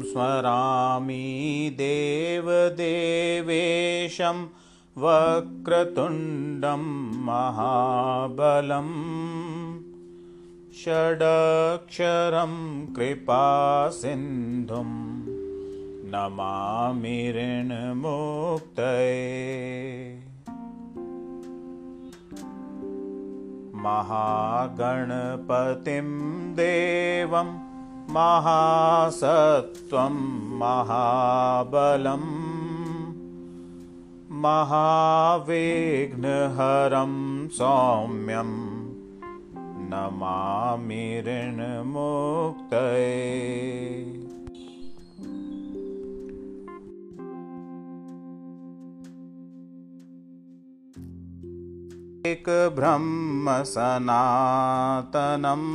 स्मरामि देवदेवेशं वक्रतुण्डं महाबलम् षडक्षरं कृपासिन्धुं नमामि ऋणमुक्तये। महागणपतिं देवं महासत्त्वं महाबलम् महाविघ्नहरं सौम्यं नमामि ऋणमुक्तये। एकब्रह्मसनातनम्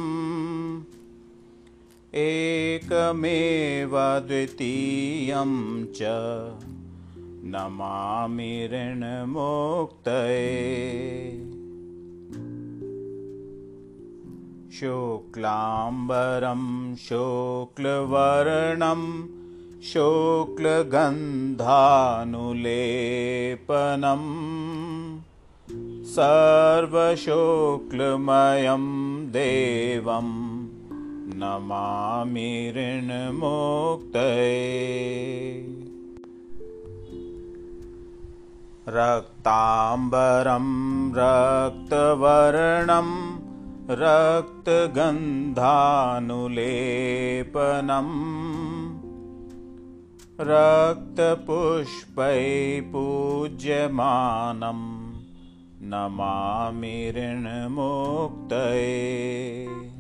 एकमेव द्वितीयं च नमामि ऋणमुक्तये। शुक्लाम्बरं शुक्लवर्णं शुक्लगन्धानुलेपनम् सर्वशुक्लमयं देवं नमामि ऋणमुक्तये। रक्ताम्बरं रक्तवर्णं रक्तगन्धानुलेपनम् रक्तपुष्पै पूज्यमानम् नमामि ऋणमुक्तये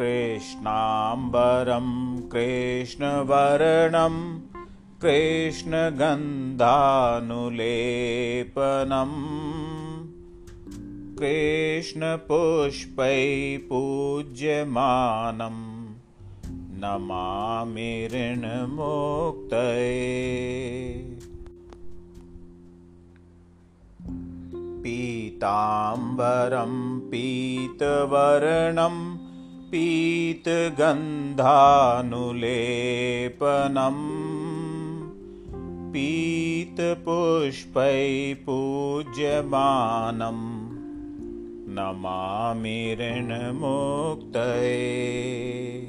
कृष्णाम्बरं कृष्णवर्णं कृष्णगन्धानुलेपनम् कृष्णपुष्पै पूज्यमानं नमामि ऋणमुक्तये। पीताम्बरं पीतवर्णं पीतगन्धानुलेपनम्। पीतपुष्पै पूज्यमानं नमामि ऋणमुक्तये।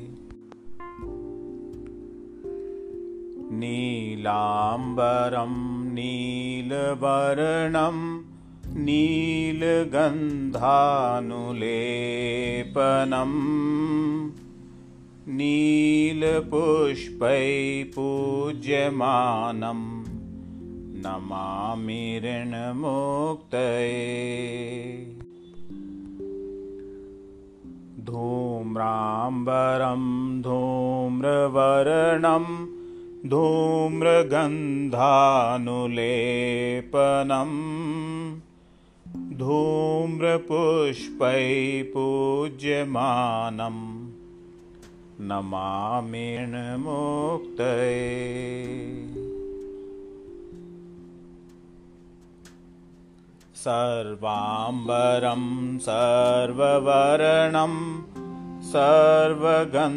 नीलाम्बरं नीलवर्णम् नीलगन्धानुलेपनम्। नीलपुष्पै पूज्यमानं नमामि ऋणमुक्तये। धूम्राम्बरं धूम्रवर्णं धूम्रगन्धानुलेपनम् धूम्रपुष्पै पूज्यमानं नमामिर्मुक्तये सर्वाम्बरं सर्ववर्णं सर्वगन्धानुलेपनम्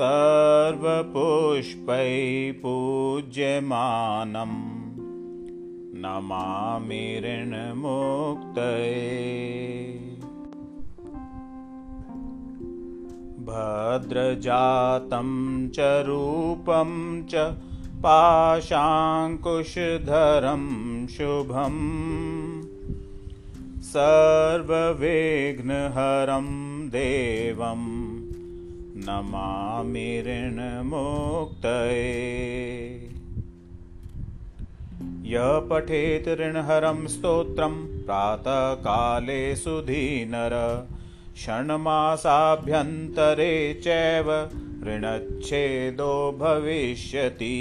सर्वपुष्पै पूज्यमानं नमामि ऋणमुक्तये। भद्रजातं च रूपं च पाशाङ्कुशधरं शुभम्। सर्वविघ्नहरं देवम् नमामि ऋणमुक्तये। यः पठेत् ऋणहरं स्तोत्रं प्रातःकाले सुधीनर षण्मासाभ्यन्तरे चैव ऋणच्छेदो भविष्यति